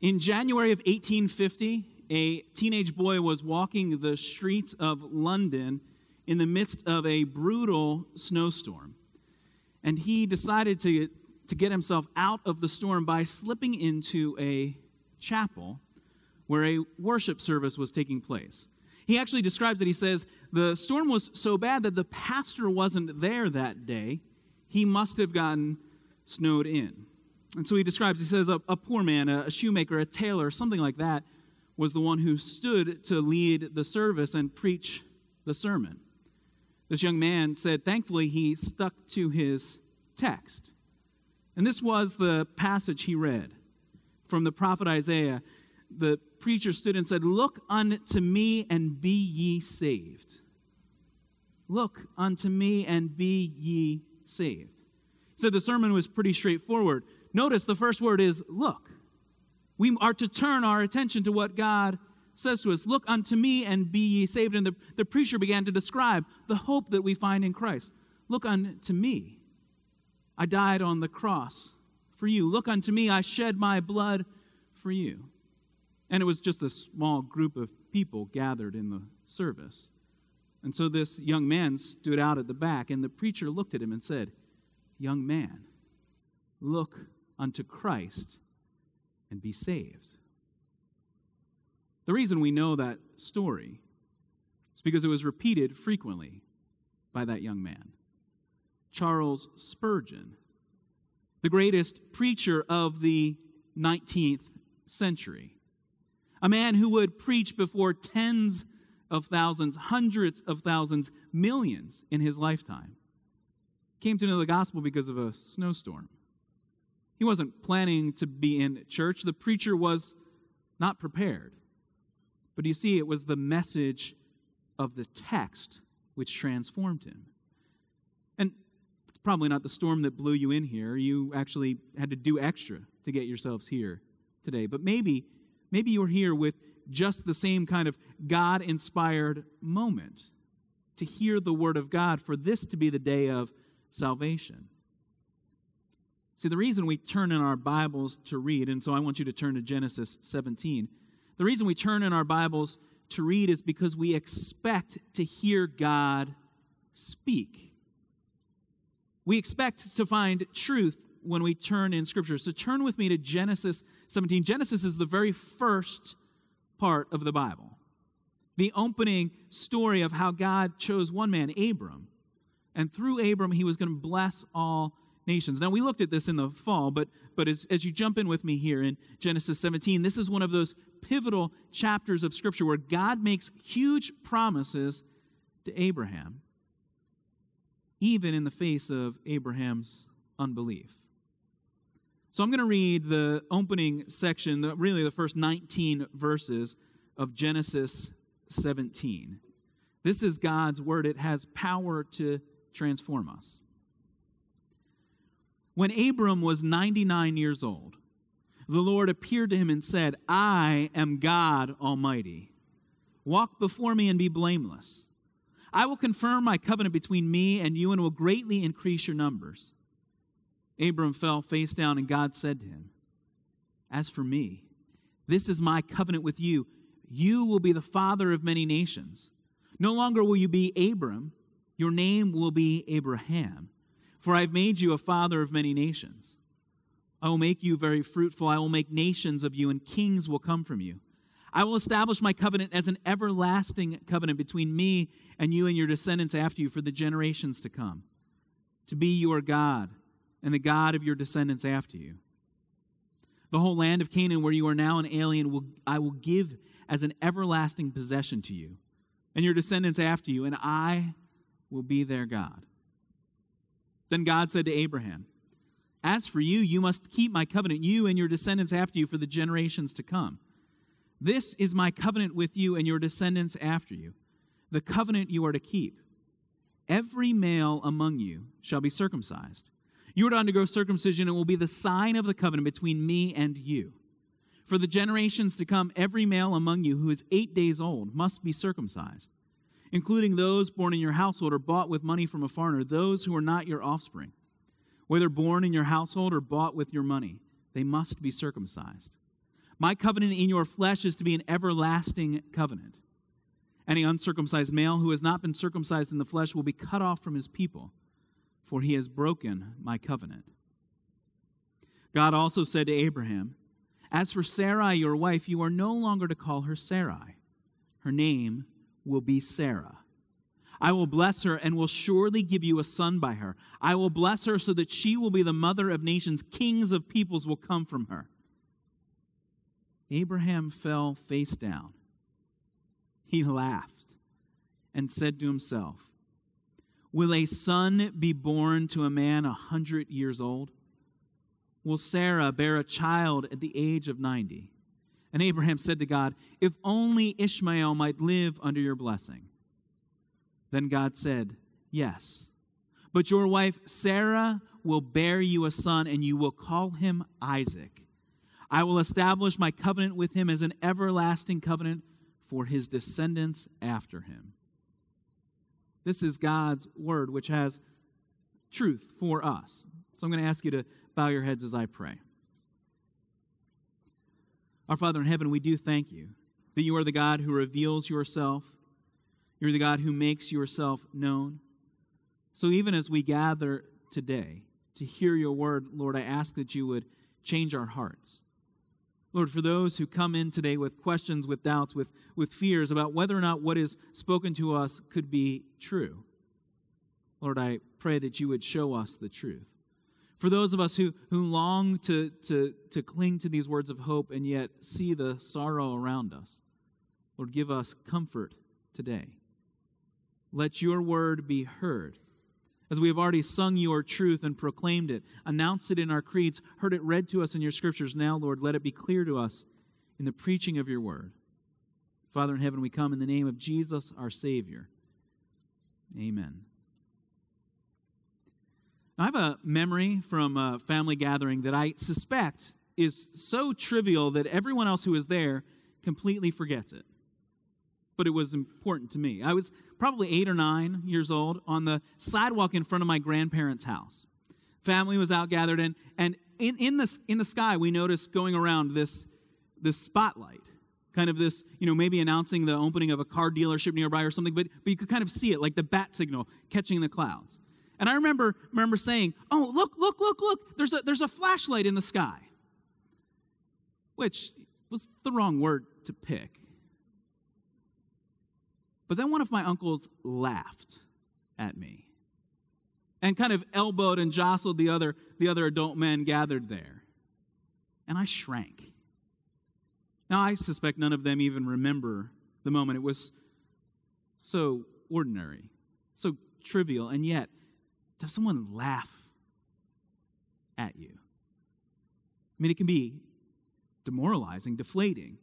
In January of 1850, a teenage boy was walking the streets of London in the midst of a brutal snowstorm. And he decided to, to get himself out of the storm by slipping into a chapel where a worship service was taking place. He actually describes it. He says, The storm was so bad that the pastor wasn't there that day. He must have gotten snowed in. And so he describes, he says, a, a poor man, a, a shoemaker, a tailor, something like that, was the one who stood to lead the service and preach the sermon. This young man said, thankfully, he stuck to his text. And this was the passage he read from the prophet Isaiah. The preacher stood and said, Look unto me and be ye saved. Look unto me and be ye saved. He said the sermon was pretty straightforward. Notice the first word is look. We are to turn our attention to what God says to us Look unto me and be ye saved. And the, the preacher began to describe the hope that we find in Christ. Look unto me. I died on the cross for you. Look unto me. I shed my blood for you. And it was just a small group of people gathered in the service. And so this young man stood out at the back, and the preacher looked at him and said, Young man, look unto Christ and be saved. The reason we know that story is because it was repeated frequently by that young man. Charles Spurgeon, the greatest preacher of the 19th century, a man who would preach before tens of thousands, hundreds of thousands, millions in his lifetime, came to know the gospel because of a snowstorm. He wasn't planning to be in church. The preacher was not prepared. But you see, it was the message of the text which transformed him. And it's probably not the storm that blew you in here. You actually had to do extra to get yourselves here today. But maybe, maybe you're here with just the same kind of God inspired moment to hear the word of God for this to be the day of salvation. See, the reason we turn in our Bibles to read, and so I want you to turn to Genesis 17. The reason we turn in our Bibles to read is because we expect to hear God speak. We expect to find truth when we turn in Scripture. So turn with me to Genesis 17. Genesis is the very first part of the Bible, the opening story of how God chose one man, Abram. And through Abram, he was going to bless all nations. Now, we looked at this in the fall, but, but as, as you jump in with me here in Genesis 17, this is one of those pivotal chapters of Scripture where God makes huge promises to Abraham, even in the face of Abraham's unbelief. So I'm going to read the opening section, the, really the first 19 verses of Genesis 17. This is God's word. It has power to transform us. When Abram was 99 years old, the Lord appeared to him and said, I am God Almighty. Walk before me and be blameless. I will confirm my covenant between me and you and will greatly increase your numbers. Abram fell face down, and God said to him, As for me, this is my covenant with you. You will be the father of many nations. No longer will you be Abram, your name will be Abraham for I've made you a father of many nations. I will make you very fruitful. I will make nations of you, and kings will come from you. I will establish my covenant as an everlasting covenant between me and you and your descendants after you for the generations to come, to be your God and the God of your descendants after you. The whole land of Canaan, where you are now an alien, will, I will give as an everlasting possession to you and your descendants after you, and I will be their God. Then God said to Abraham, As for you, you must keep my covenant, you and your descendants after you, for the generations to come. This is my covenant with you and your descendants after you, the covenant you are to keep. Every male among you shall be circumcised. You are to undergo circumcision, and it will be the sign of the covenant between me and you. For the generations to come, every male among you who is eight days old must be circumcised including those born in your household or bought with money from a foreigner, those who are not your offspring. Whether born in your household or bought with your money, they must be circumcised. My covenant in your flesh is to be an everlasting covenant. Any uncircumcised male who has not been circumcised in the flesh will be cut off from his people, for he has broken my covenant. God also said to Abraham, As for Sarai, your wife, you are no longer to call her Sarai. Her name will be Sarah. I will bless her and will surely give you a son by her. I will bless her so that she will be the mother of nations. Kings of peoples will come from her. Abraham fell face down. He laughed and said to himself, Will a son be born to a man a hundred years old? Will Sarah bear a child at the age of ninety? And Abraham said to God, If only Ishmael might live under your blessing. Then God said, Yes, but your wife Sarah will bear you a son, and you will call him Isaac. I will establish my covenant with him as an everlasting covenant for his descendants after him. This is God's word, which has truth for us. So I'm going to ask you to bow your heads as I pray. Our Father in heaven, we do thank you that you are the God who reveals yourself, you're the God who makes yourself known. So even as we gather today to hear your word, Lord, I ask that you would change our hearts. Lord, for those who come in today with questions, with doubts, with, with fears about whether or not what is spoken to us could be true, Lord, I pray that you would show us the truth. For those of us who, who long to, to, to cling to these words of hope and yet see the sorrow around us, Lord, give us comfort today. Let your word be heard as we have already sung your truth and proclaimed it, announced it in our creeds, heard it read to us in your scriptures, now, Lord, let it be clear to us in the preaching of your word. Father in heaven, we come in the name of Jesus, our Savior. Amen. I have a memory from a family gathering that I suspect is so trivial that everyone else who is there completely forgets it but it was important to me. I was probably eight or nine years old on the sidewalk in front of my grandparents' house. Family was out gathered, and, and in, in, the, in the sky, we noticed going around this, this spotlight, kind of this, you know, maybe announcing the opening of a car dealership nearby or something, but, but you could kind of see it like the bat signal catching the clouds. And I remember, remember saying, Oh, look, look, look, look, there's a, there's a flashlight in the sky, which was the wrong word to pick. But then one of my uncles laughed at me and kind of elbowed and jostled the other, the other adult men gathered there. And I shrank. Now, I suspect none of them even remember the moment. It was so ordinary, so trivial, and yet, does someone laugh at you? I mean, it can be demoralizing, deflating.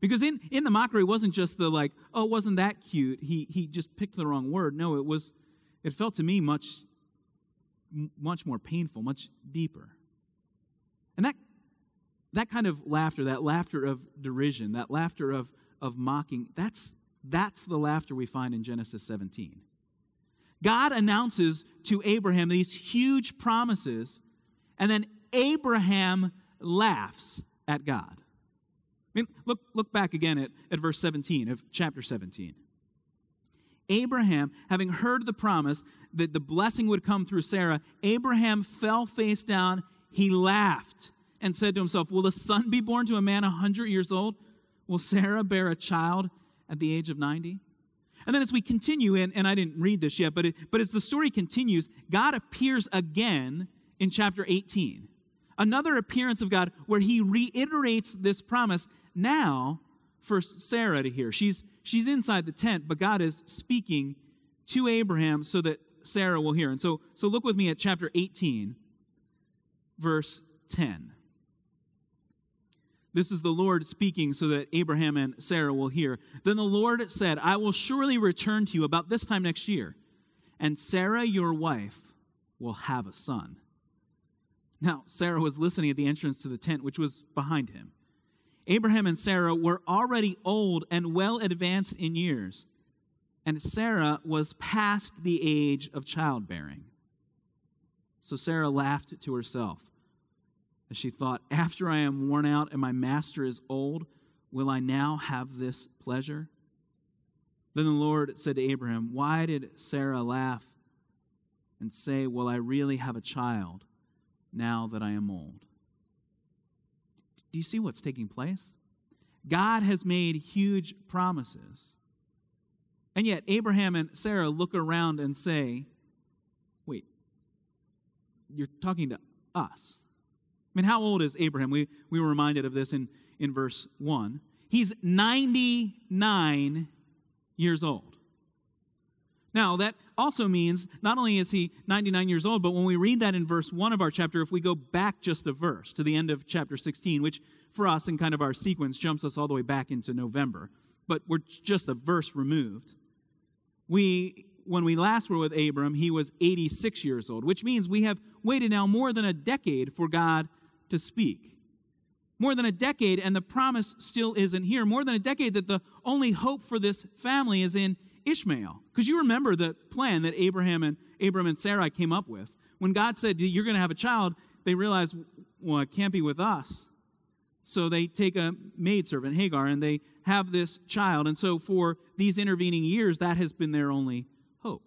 Because in, in the mockery wasn't just the like, oh, wasn't that cute? He, he just picked the wrong word. No, it was, it felt to me much, much more painful, much deeper. And that, that kind of laughter, that laughter of derision, that laughter of, of mocking, that's, that's the laughter we find in Genesis 17. God announces to Abraham these huge promises, and then Abraham laughs at God I mean, look, look back again at, at verse 17 of chapter 17. Abraham, having heard the promise that the blessing would come through Sarah, Abraham fell face down. He laughed and said to himself, Will a son be born to a man a 100 years old? Will Sarah bear a child at the age of 90? And then as we continue, and, and I didn't read this yet, but, it, but as the story continues, God appears again in chapter 18 another appearance of God where he reiterates this promise now for Sarah to hear. She's, she's inside the tent, but God is speaking to Abraham so that Sarah will hear. And so, so look with me at chapter 18, verse 10. This is the Lord speaking so that Abraham and Sarah will hear. Then the Lord said, I will surely return to you about this time next year, and Sarah, your wife, will have a son. Now, Sarah was listening at the entrance to the tent, which was behind him. Abraham and Sarah were already old and well advanced in years, and Sarah was past the age of childbearing. So Sarah laughed to herself. As she thought, After I am worn out and my master is old, will I now have this pleasure? Then the Lord said to Abraham, Why did Sarah laugh and say, Will I really have a child now that I am old? Do you see what's taking place? God has made huge promises. And yet, Abraham and Sarah look around and say, Wait, you're talking to us. I mean, how old is Abraham? We, we were reminded of this in, in verse 1. He's 99 years old. Now, that also means not only is he 99 years old, but when we read that in verse 1 of our chapter, if we go back just a verse to the end of chapter 16, which for us in kind of our sequence jumps us all the way back into November, but we're just a verse removed. We when we last were with Abram, he was 86 years old, which means we have waited now more than a decade for God to speak. More than a decade, and the promise still isn't here. More than a decade that the only hope for this family is in Ishmael. Because you remember the plan that Abraham and Abram and Sarai came up with. When God said, You're going to have a child, they realized, Well, it can't be with us. So they take a maidservant, Hagar, and they have this child. And so for these intervening years, that has been their only hope.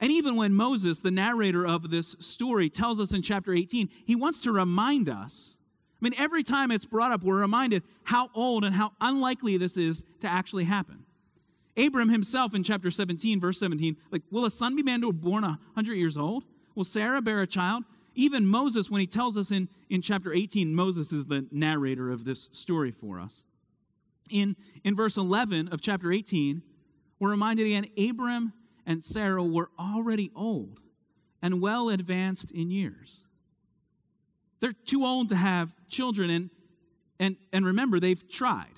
And even when Moses, the narrator of this story, tells us in chapter 18, he wants to remind us. I mean, every time it's brought up, we're reminded how old and how unlikely this is to actually happen. Abram himself in chapter 17, verse 17, like, will a son be man to born 100 years old? Will Sarah bear a child? Even Moses, when he tells us in, in chapter 18, Moses is the narrator of this story for us. In, in verse 11 of chapter 18, we're reminded again Abram and Sarah were already old and well advanced in years. They're too old to have children, and, and, and remember, they've tried.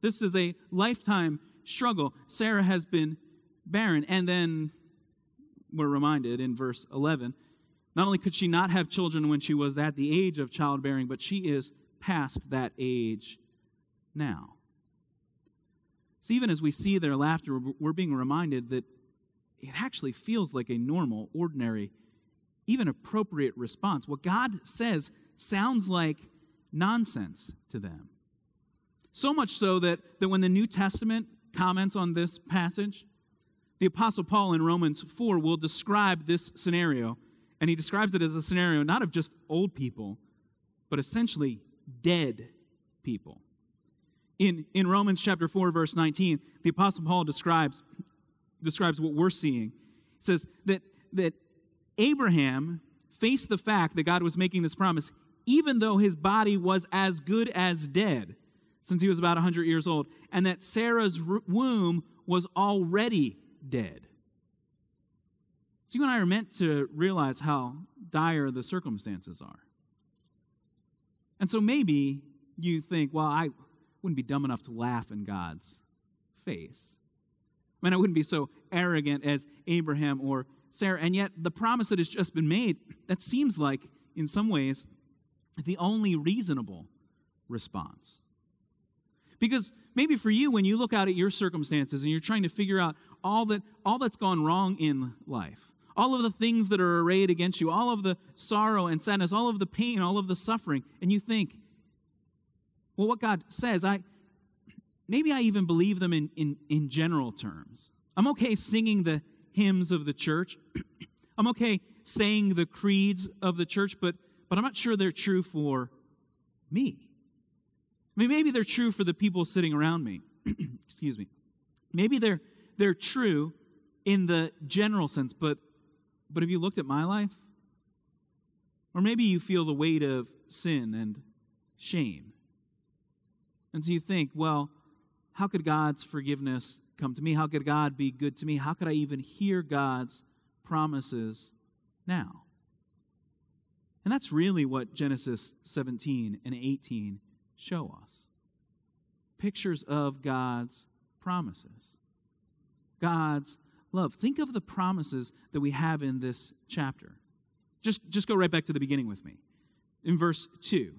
This is a lifetime struggle. Sarah has been barren, and then we're reminded in verse 11 not only could she not have children when she was at the age of childbearing, but she is past that age now. So even as we see their laughter, we're being reminded that it actually feels like a normal, ordinary, even appropriate response. What God says sounds like nonsense to them. So much so that, that when the New Testament comments on this passage, the Apostle Paul in Romans 4 will describe this scenario, and he describes it as a scenario not of just old people, but essentially dead people. In, in Romans chapter 4, verse 19, the Apostle Paul describes describes what we're seeing. It says that, that Abraham faced the fact that God was making this promise, even though his body was as good as dead since he was about 100 years old, and that Sarah's womb was already dead. So, you and I are meant to realize how dire the circumstances are. And so maybe you think, well, I wouldn't be dumb enough to laugh in God's face. Man, I wouldn't be so arrogant as Abraham or Sarah. And yet, the promise that has just been made, that seems like, in some ways, the only reasonable response. Because maybe for you, when you look out at your circumstances and you're trying to figure out all, that, all that's gone wrong in life, all of the things that are arrayed against you, all of the sorrow and sadness, all of the pain, all of the suffering, and you think, well, what God says, I, maybe I even believe them in, in, in general terms. I'm okay singing the hymns of the church. I'm okay saying the creeds of the church, but, but I'm not sure they're true for me. I mean, maybe they're true for the people sitting around me. Excuse me. Maybe they're, they're true in the general sense, but, but have you looked at my life? Or maybe you feel the weight of sin and shame. And so you think, well, how could God's forgiveness come to me? How could God be good to me? How could I even hear God's promises now? And that's really what Genesis 17 and 18 show us pictures of God's promises, God's love. Think of the promises that we have in this chapter. Just, just go right back to the beginning with me. In verse 2,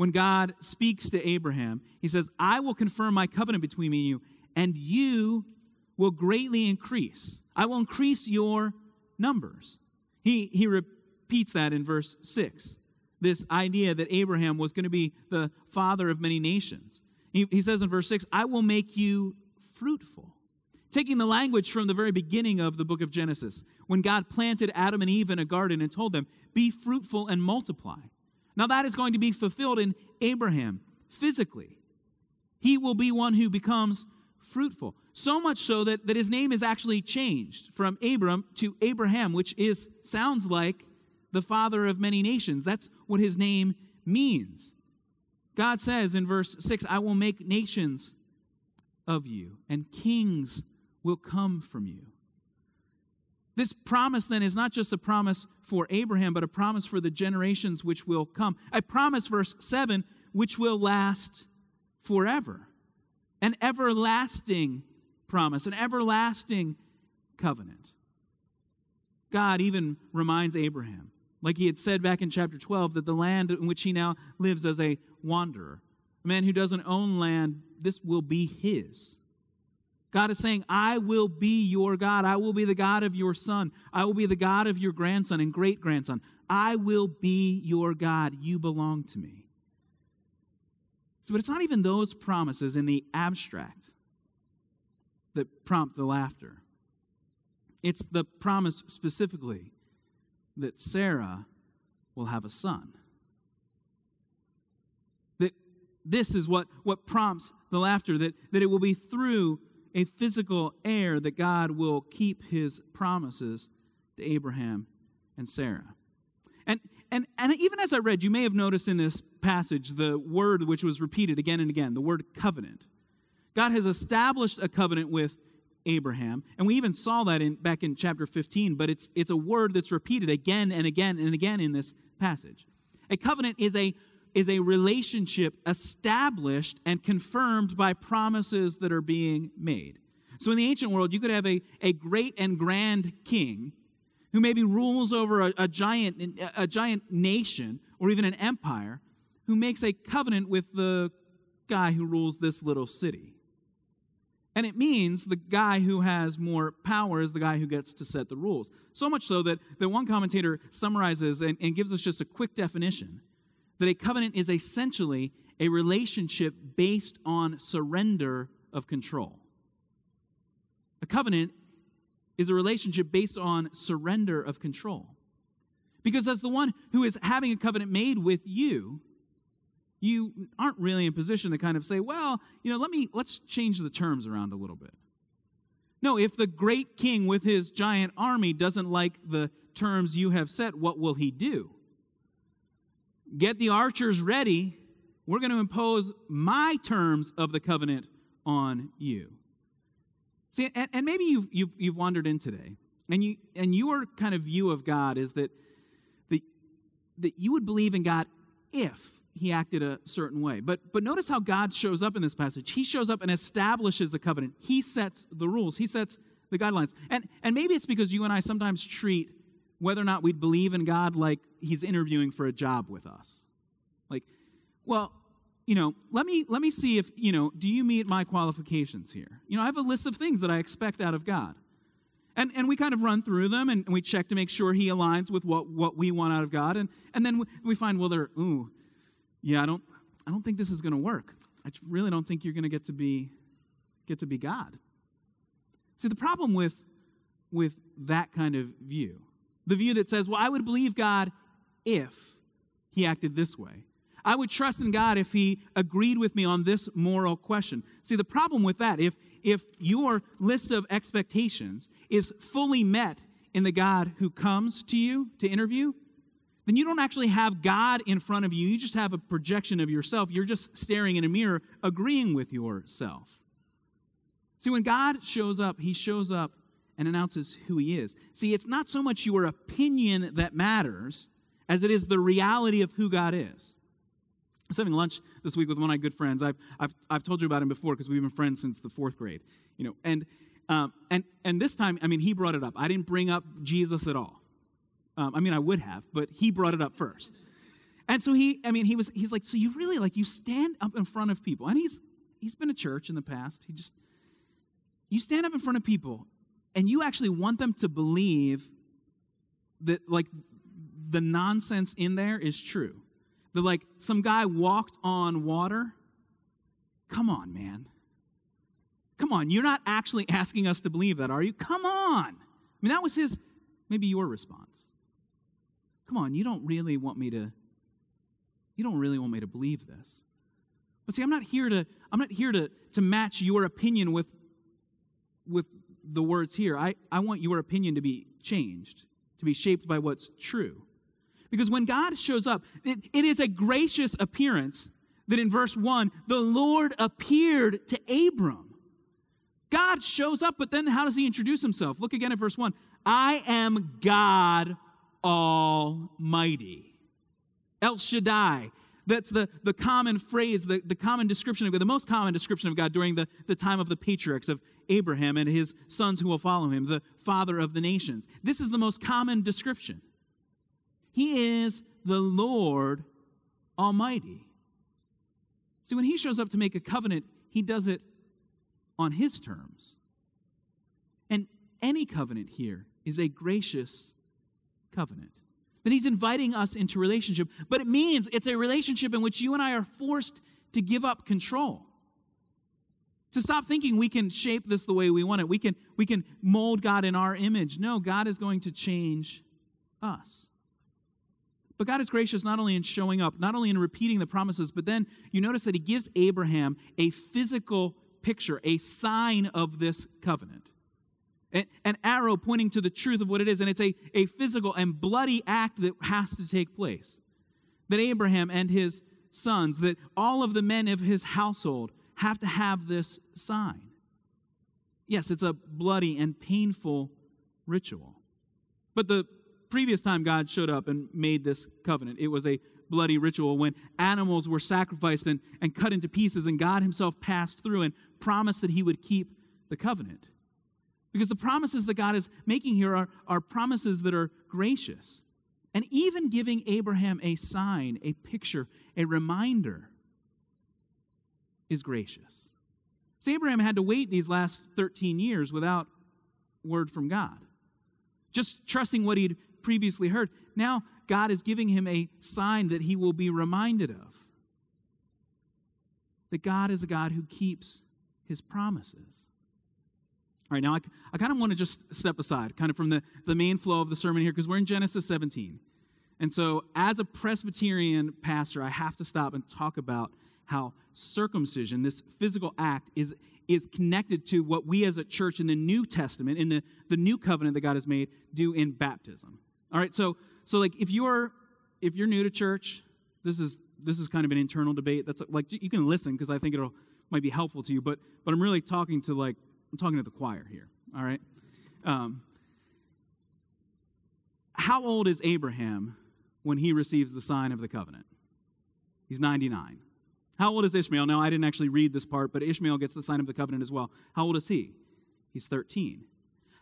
when God speaks to Abraham, he says, I will confirm my covenant between me and you, and you will greatly increase. I will increase your numbers. He, he repeats that in verse 6. this idea that Abraham was going to be the father of many nations. He, he says in verse 6, I will make you fruitful. Taking the language from the very beginning of the book of Genesis, when God planted Adam and Eve in a garden and told them, Be fruitful and multiply. Now, that is going to be fulfilled in Abraham physically. He will be one who becomes fruitful. So much so that, that his name is actually changed from Abram to Abraham, which is sounds like the father of many nations. That's what his name means. God says in verse 6, I will make nations of you, and kings will come from you. This promise then is not just a promise for Abraham, but a promise for the generations which will come. I promise, verse 7, which will last forever. An everlasting promise, an everlasting covenant. God even reminds Abraham, like he had said back in chapter 12, that the land in which he now lives as a wanderer, a man who doesn't own land, this will be his. God is saying, I will be your God. I will be the God of your son. I will be the God of your grandson and great grandson. I will be your God. You belong to me. So, but it's not even those promises in the abstract that prompt the laughter. It's the promise specifically that Sarah will have a son. That this is what, what prompts the laughter, that, that it will be through a physical heir that God will keep his promises to Abraham and Sarah. And, and, and even as I read, you may have noticed in this passage the word which was repeated again and again the word covenant. God has established a covenant with Abraham, and we even saw that in, back in chapter 15, but it's, it's a word that's repeated again and again and again in this passage. A covenant is a is a relationship established and confirmed by promises that are being made. So in the ancient world, you could have a, a great and grand king who maybe rules over a, a giant, a giant nation or even an empire who makes a covenant with the guy who rules this little city. And it means the guy who has more power is the guy who gets to set the rules. So much so that, that one commentator summarizes and, and gives us just a quick definition that a covenant is essentially a relationship based on surrender of control. A covenant is a relationship based on surrender of control. Because as the one who is having a covenant made with you, you aren't really in position to kind of say, well, you know, let me let's change the terms around a little bit. No, if the great king with his giant army doesn't like the terms you have set, what will he do? Get the archers ready. We're going to impose my terms of the covenant on you. See, and, and maybe you've, you've, you've wandered in today, and, you, and your kind of view of God is that, the, that you would believe in God if he acted a certain way. But, but notice how God shows up in this passage. He shows up and establishes a covenant, he sets the rules, he sets the guidelines. And, and maybe it's because you and I sometimes treat whether or not we'd believe in God like he's interviewing for a job with us. Like, well, you know, let me let me see if, you know, do you meet my qualifications here? You know, I have a list of things that I expect out of God. And, and we kind of run through them and we check to make sure he aligns with what, what we want out of God. And, and then we find, well, they're, ooh, yeah, I don't, I don't think this is going to work. I really don't think you're going to get to be, get to be God. See, the problem with, with that kind of view the view that says, well, I would believe God if he acted this way. I would trust in God if he agreed with me on this moral question. See, the problem with that, if, if your list of expectations is fully met in the God who comes to you to interview, then you don't actually have God in front of you. You just have a projection of yourself. You're just staring in a mirror, agreeing with yourself. See, when God shows up, he shows up and announces who he is. See, it's not so much your opinion that matters as it is the reality of who God is. I was having lunch this week with one of my good friends. I've, I've, I've told you about him before because we've been friends since the fourth grade. You know, and, um, and, and this time, I mean, he brought it up. I didn't bring up Jesus at all. Um, I mean, I would have, but he brought it up first. And so he, I mean, he was, he's like, so you really, like, you stand up in front of people. And he's, he's been to church in the past. He just, you stand up in front of people and you actually want them to believe that like the nonsense in there is true that like some guy walked on water. Come on, man. Come on, you're not actually asking us to believe that, are you? Come on. I mean, that was his, maybe your response. Come on, you don't really want me to, you don't really want me to believe this. But see, I'm not here to, I'm not here to, to match your opinion with, with the words here. I, I want your opinion to be changed, to be shaped by what's true. Because when God shows up, it, it is a gracious appearance that in verse 1, the Lord appeared to Abram. God shows up, but then how does he introduce himself? Look again at verse 1. I am God Almighty. El Shaddai. That's the, the common phrase, the, the common description of God, the most common description of God during the, the time of the patriarchs of Abraham and his sons who will follow him, the father of the nations. This is the most common description. He is the Lord Almighty. See, when he shows up to make a covenant, he does it on his terms. And any covenant here is a gracious covenant. That he's inviting us into relationship, but it means it's a relationship in which you and I are forced to give up control. To stop thinking we can shape this the way we want it. We can, we can mold God in our image. No, God is going to change us. But God is gracious not only in showing up, not only in repeating the promises, but then you notice that He gives Abraham a physical picture, a sign of this covenant. An, arrow pointing to the truth of what it is, and it's a, a physical and bloody act that has to take place. That Abraham and his sons, that all of the men of his household have to have this sign. Yes, it's a bloody and painful ritual. But the previous time God showed up and made this covenant. It was a bloody ritual when animals were sacrificed and, and cut into pieces, and God Himself passed through and promised that He would keep the covenant. Because the promises that God is making here are, are promises that are gracious. And even giving Abraham a sign, a picture, a reminder is gracious. So Abraham had to wait these last 13 years without word from God. Just trusting what he'd previously heard. Now, God is giving him a sign that he will be reminded of. That God is a God who keeps his promises. All right, now I, I kind of want to just step aside, kind of from the, the main flow of the sermon here, because we're in Genesis 17. And so, as a Presbyterian pastor, I have to stop and talk about how circumcision, this physical act, is, is connected to what we as a church in the New Testament, in the, the new covenant that God has made, do in baptism. All right, so so like if you're if you're new to church, this is this is kind of an internal debate. That's like you can listen because I think it'll might be helpful to you. But but I'm really talking to like I'm talking to the choir here. All right. Um, how old is Abraham when he receives the sign of the covenant? He's 99. How old is Ishmael? Now, I didn't actually read this part, but Ishmael gets the sign of the covenant as well. How old is he? He's 13.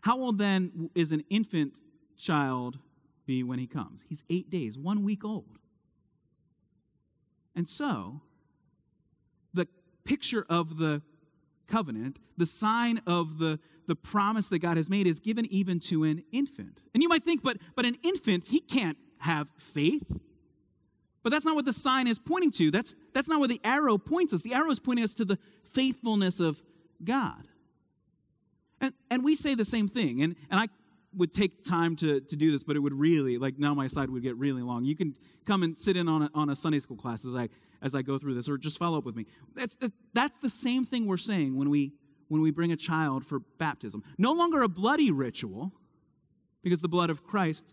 How old then is an infant child be when he comes. He's eight days, one week old. And so, the picture of the covenant, the sign of the, the promise that God has made, is given even to an infant. And you might think, but, but an infant, he can't have faith. But that's not what the sign is pointing to. That's, that's not where the arrow points us. The arrow is pointing us to the faithfulness of God. And, and we say the same thing. And, and I would take time to, to do this, but it would really, like now my slide would get really long. You can come and sit in on a, on a Sunday school class as I, as I go through this, or just follow up with me. That's the, that's the same thing we're saying when we, when we bring a child for baptism. No longer a bloody ritual, because the blood of Christ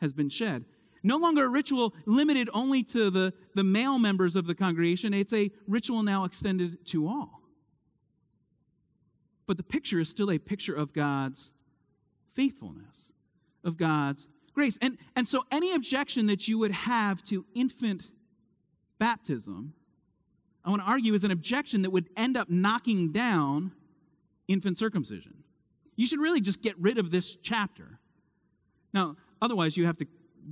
has been shed. No longer a ritual limited only to the, the male members of the congregation, it's a ritual now extended to all. But the picture is still a picture of God's faithfulness, of God's grace. And, and so, any objection that you would have to infant baptism, I want to argue, is an objection that would end up knocking down infant circumcision. You should really just get rid of this chapter. Now, otherwise, you have to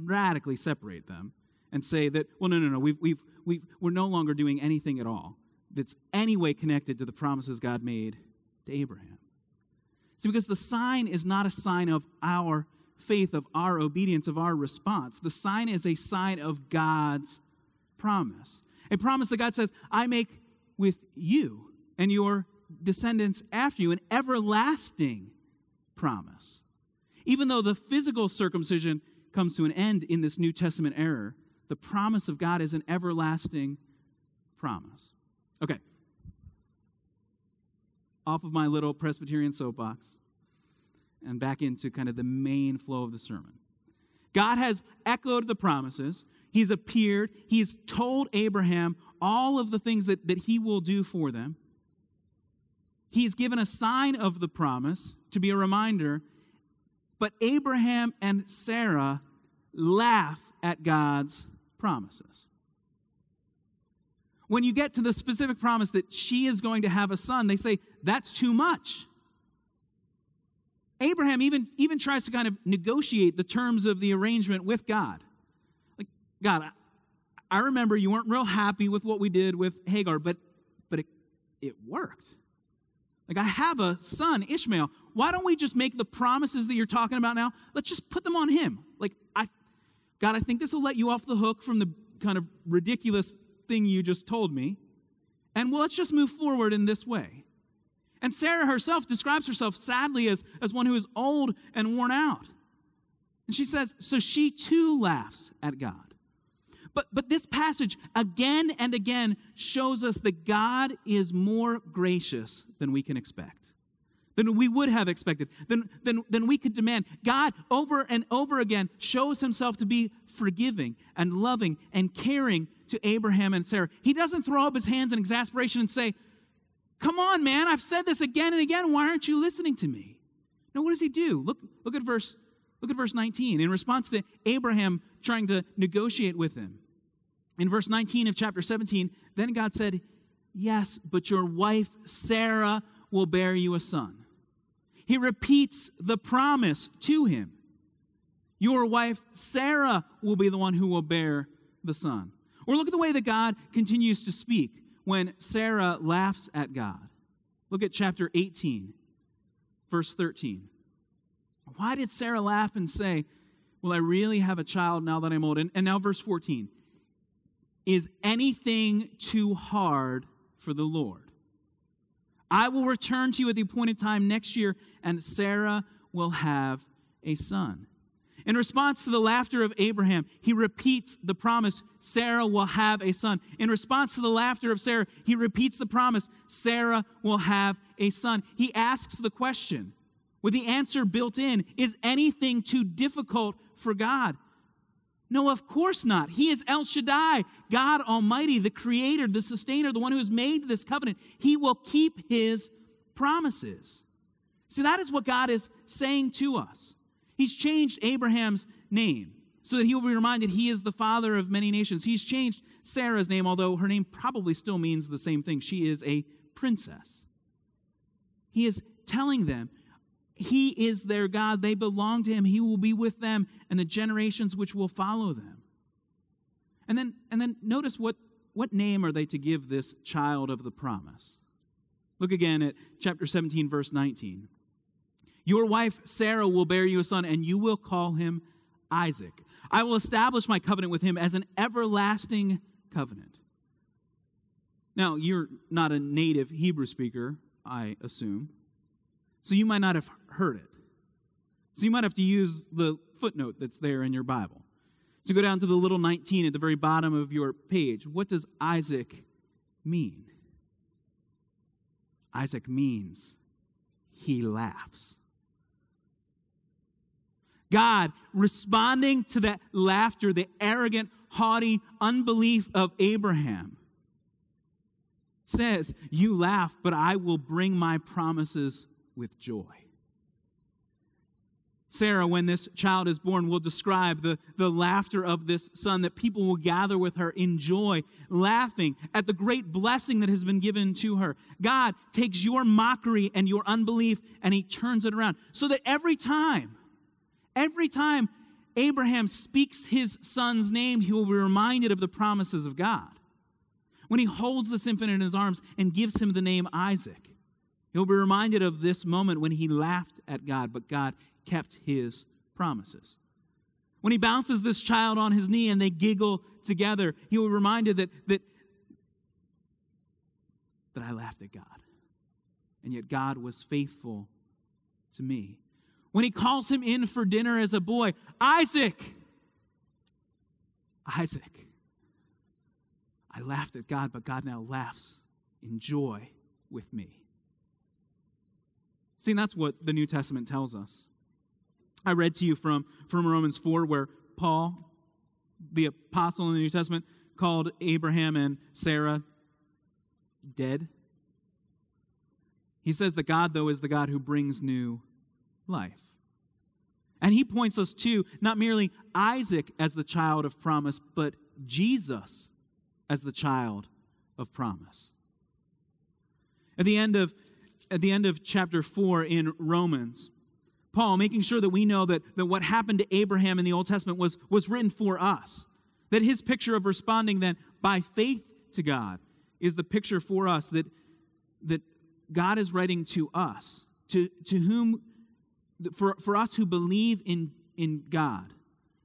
radically separate them and say that, well, no, no, no, we've, we've, we've, we're no longer doing anything at all that's any way connected to the promises God made to Abraham. See, because the sign is not a sign of our faith, of our obedience, of our response. The sign is a sign of God's promise. A promise that God says, I make with you and your descendants after you, an everlasting promise. Even though the physical circumcision comes to an end in this New Testament era, the promise of God is an everlasting promise. Okay. Off of my little Presbyterian soapbox and back into kind of the main flow of the sermon. God has echoed the promises. He's appeared. He's told Abraham all of the things that, that he will do for them. He's given a sign of the promise to be a reminder. But Abraham and Sarah laugh at God's promises. When you get to the specific promise that she is going to have a son, they say, that's too much. Abraham even, even tries to kind of negotiate the terms of the arrangement with God. Like, God, I, I remember you weren't real happy with what we did with Hagar, but, but it, it worked. Like, I have a son, Ishmael. Why don't we just make the promises that you're talking about now? Let's just put them on him. Like, I, God, I think this will let you off the hook from the kind of ridiculous thing you just told me. And well, let's just move forward in this way. And Sarah herself describes herself sadly as, as one who is old and worn out. And she says, so she too laughs at God. But, but this passage again and again shows us that God is more gracious than we can expect, than we would have expected, than, than, than we could demand. God, over and over again, shows himself to be forgiving and loving and caring to Abraham and Sarah. He doesn't throw up his hands in exasperation and say, Come on, man, I've said this again and again. Why aren't you listening to me? Now, what does he do? Look, look at verse, look at verse 19. In response to Abraham trying to negotiate with him. In verse 19 of chapter 17, then God said, Yes, but your wife Sarah will bear you a son. He repeats the promise to him. Your wife Sarah will be the one who will bear the son. Or look at the way that God continues to speak when Sarah laughs at God. Look at chapter 18, verse 13. Why did Sarah laugh and say, Will I really have a child now that I'm old? And, and now, verse 14. Is anything too hard for the Lord? I will return to you at the appointed time next year, and Sarah will have a son. In response to the laughter of Abraham, he repeats the promise Sarah will have a son. In response to the laughter of Sarah, he repeats the promise Sarah will have a son. He asks the question with the answer built in Is anything too difficult for God? No, of course not. He is El Shaddai, God Almighty, the creator, the sustainer, the one who has made this covenant. He will keep his promises. See, that is what God is saying to us. He's changed Abraham's name so that he will be reminded he is the father of many nations. He's changed Sarah's name, although her name probably still means the same thing. She is a princess. He is telling them he is their God. They belong to him. He will be with them and the generations which will follow them. And then, and then notice what, what name are they to give this child of the promise? Look again at chapter 17, verse 19. Your wife Sarah will bear you a son, and you will call him Isaac. I will establish my covenant with him as an everlasting covenant. Now, you're not a native Hebrew speaker, I assume, so you might not have heard it. So you might have to use the footnote that's there in your Bible. So go down to the little 19 at the very bottom of your page. What does Isaac mean? Isaac means he laughs. God responding to that laughter, the arrogant, haughty unbelief of Abraham, says, You laugh, but I will bring my promises with joy. Sarah, when this child is born, will describe the, the laughter of this son, that people will gather with her in joy, laughing at the great blessing that has been given to her. God takes your mockery and your unbelief and he turns it around so that every time Every time Abraham speaks his son's name, he will be reminded of the promises of God. When he holds this infant in his arms and gives him the name Isaac, he'll be reminded of this moment when he laughed at God, but God kept his promises. When he bounces this child on his knee and they giggle together, he will be reminded that, that, that I laughed at God. And yet God was faithful to me. When he calls him in for dinner as a boy, Isaac, Isaac. I laughed at God, but God now laughs in joy with me. See, that's what the New Testament tells us. I read to you from, from Romans 4, where Paul, the apostle in the New Testament, called Abraham and Sarah dead. He says that God, though, is the God who brings new life. And he points us to not merely Isaac as the child of promise, but Jesus as the child of promise. At the end of, at the end of chapter 4 in Romans, Paul, making sure that we know that, that what happened to Abraham in the Old Testament was, was written for us. That his picture of responding then by faith to God is the picture for us that, that God is writing to us, to, to whom, for, for us who believe in, in God,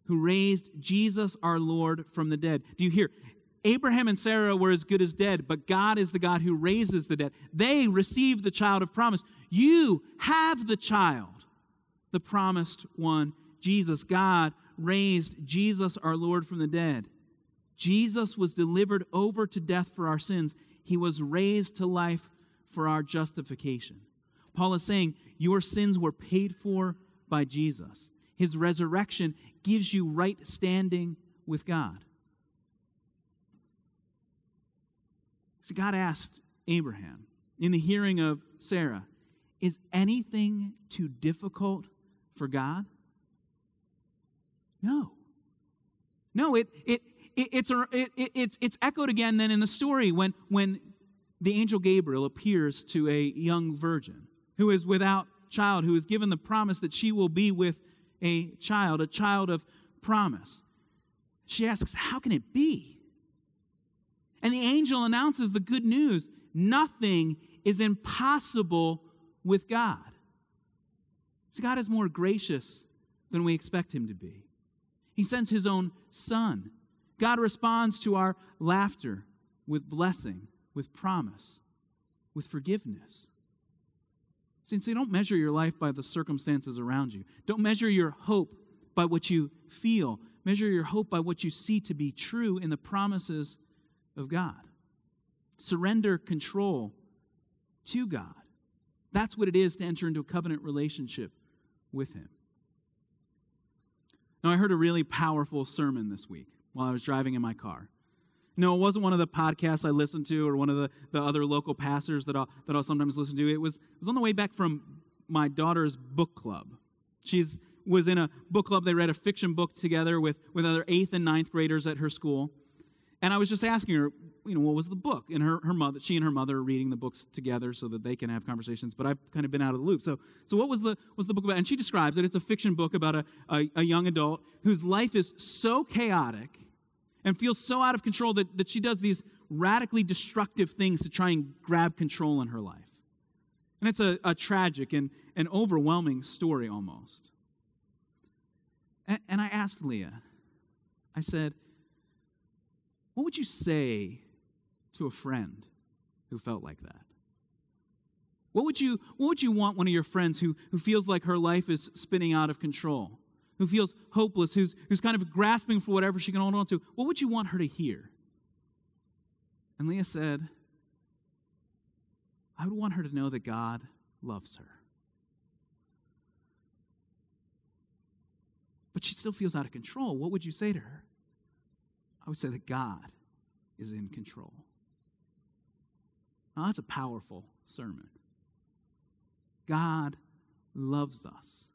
who raised Jesus our Lord from the dead. Do you hear? Abraham and Sarah were as good as dead, but God is the God who raises the dead. They received the child of promise. You have the child the promised one, Jesus. God raised Jesus, our Lord, from the dead. Jesus was delivered over to death for our sins. He was raised to life for our justification. Paul is saying, Your sins were paid for by Jesus. His resurrection gives you right standing with God. See, God asked Abraham in the hearing of Sarah, Is anything too difficult for God? No. No, it, it, it, it's, a, it, it's, it's echoed again then in the story when, when the angel Gabriel appears to a young virgin who is without child, who is given the promise that she will be with a child, a child of promise. She asks, How can it be? And the angel announces the good news nothing is impossible with God. So God is more gracious than we expect Him to be. He sends His own Son. God responds to our laughter with blessing, with promise, with forgiveness. See, so don't measure your life by the circumstances around you. Don't measure your hope by what you feel. Measure your hope by what you see to be true in the promises of God. Surrender control to God. That's what it is to enter into a covenant relationship with him. Now, I heard a really powerful sermon this week while I was driving in my car. No, it wasn't one of the podcasts I listened to or one of the, the other local pastors that I'll, that I'll sometimes listen to. It was, it was on the way back from my daughter's book club. She's was in a book club. They read a fiction book together with, with other eighth and ninth graders at her school. And I was just asking her, you know, what was the book? And her, her mother, she and her mother are reading the books together so that they can have conversations. But I've kind of been out of the loop. So, so what was the was the book about? And she describes it. It's a fiction book about a, a, a young adult whose life is so chaotic and feels so out of control that, that she does these radically destructive things to try and grab control in her life. And it's a, a tragic and an overwhelming story almost. And, and I asked Leah, I said, what would you say to a friend who felt like that? What would you, what would you want one of your friends who, who feels like her life is spinning out of control, who feels hopeless, who's, who's kind of grasping for whatever she can hold on to? What would you want her to hear? And Leah said, I would want her to know that God loves her. But she still feels out of control. What would you say to her? I would say that God is in control. Now, that's a powerful sermon. God loves us,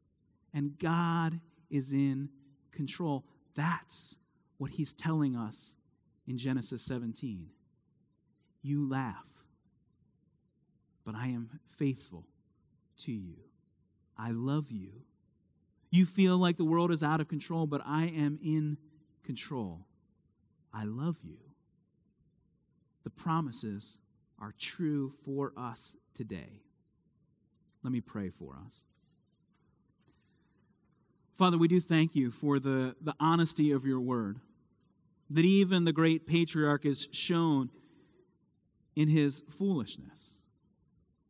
and God is in control. That's what he's telling us in Genesis 17. You laugh, but I am faithful to you. I love you. You feel like the world is out of control, but I am in control. I love you. The promises are true for us today. Let me pray for us. Father, we do thank you for the, the honesty of your word, that even the great patriarch is shown in his foolishness,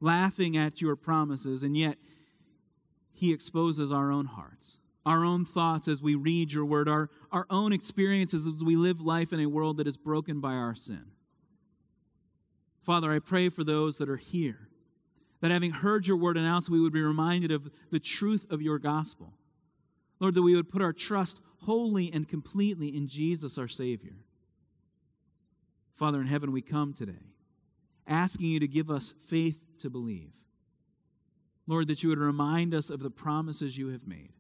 laughing at your promises, and yet he exposes our own hearts, our own thoughts as we read your word, our, our own experiences as we live life in a world that is broken by our sin. Father, I pray for those that are here, that having heard your word announced, we would be reminded of the truth of your gospel. Lord, that we would put our trust wholly and completely in Jesus, our Savior. Father in heaven, we come today asking you to give us faith to believe. Lord, that you would remind us of the promises you have made.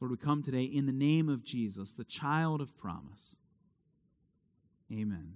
Lord, we come today in the name of Jesus, the child of promise. Amen.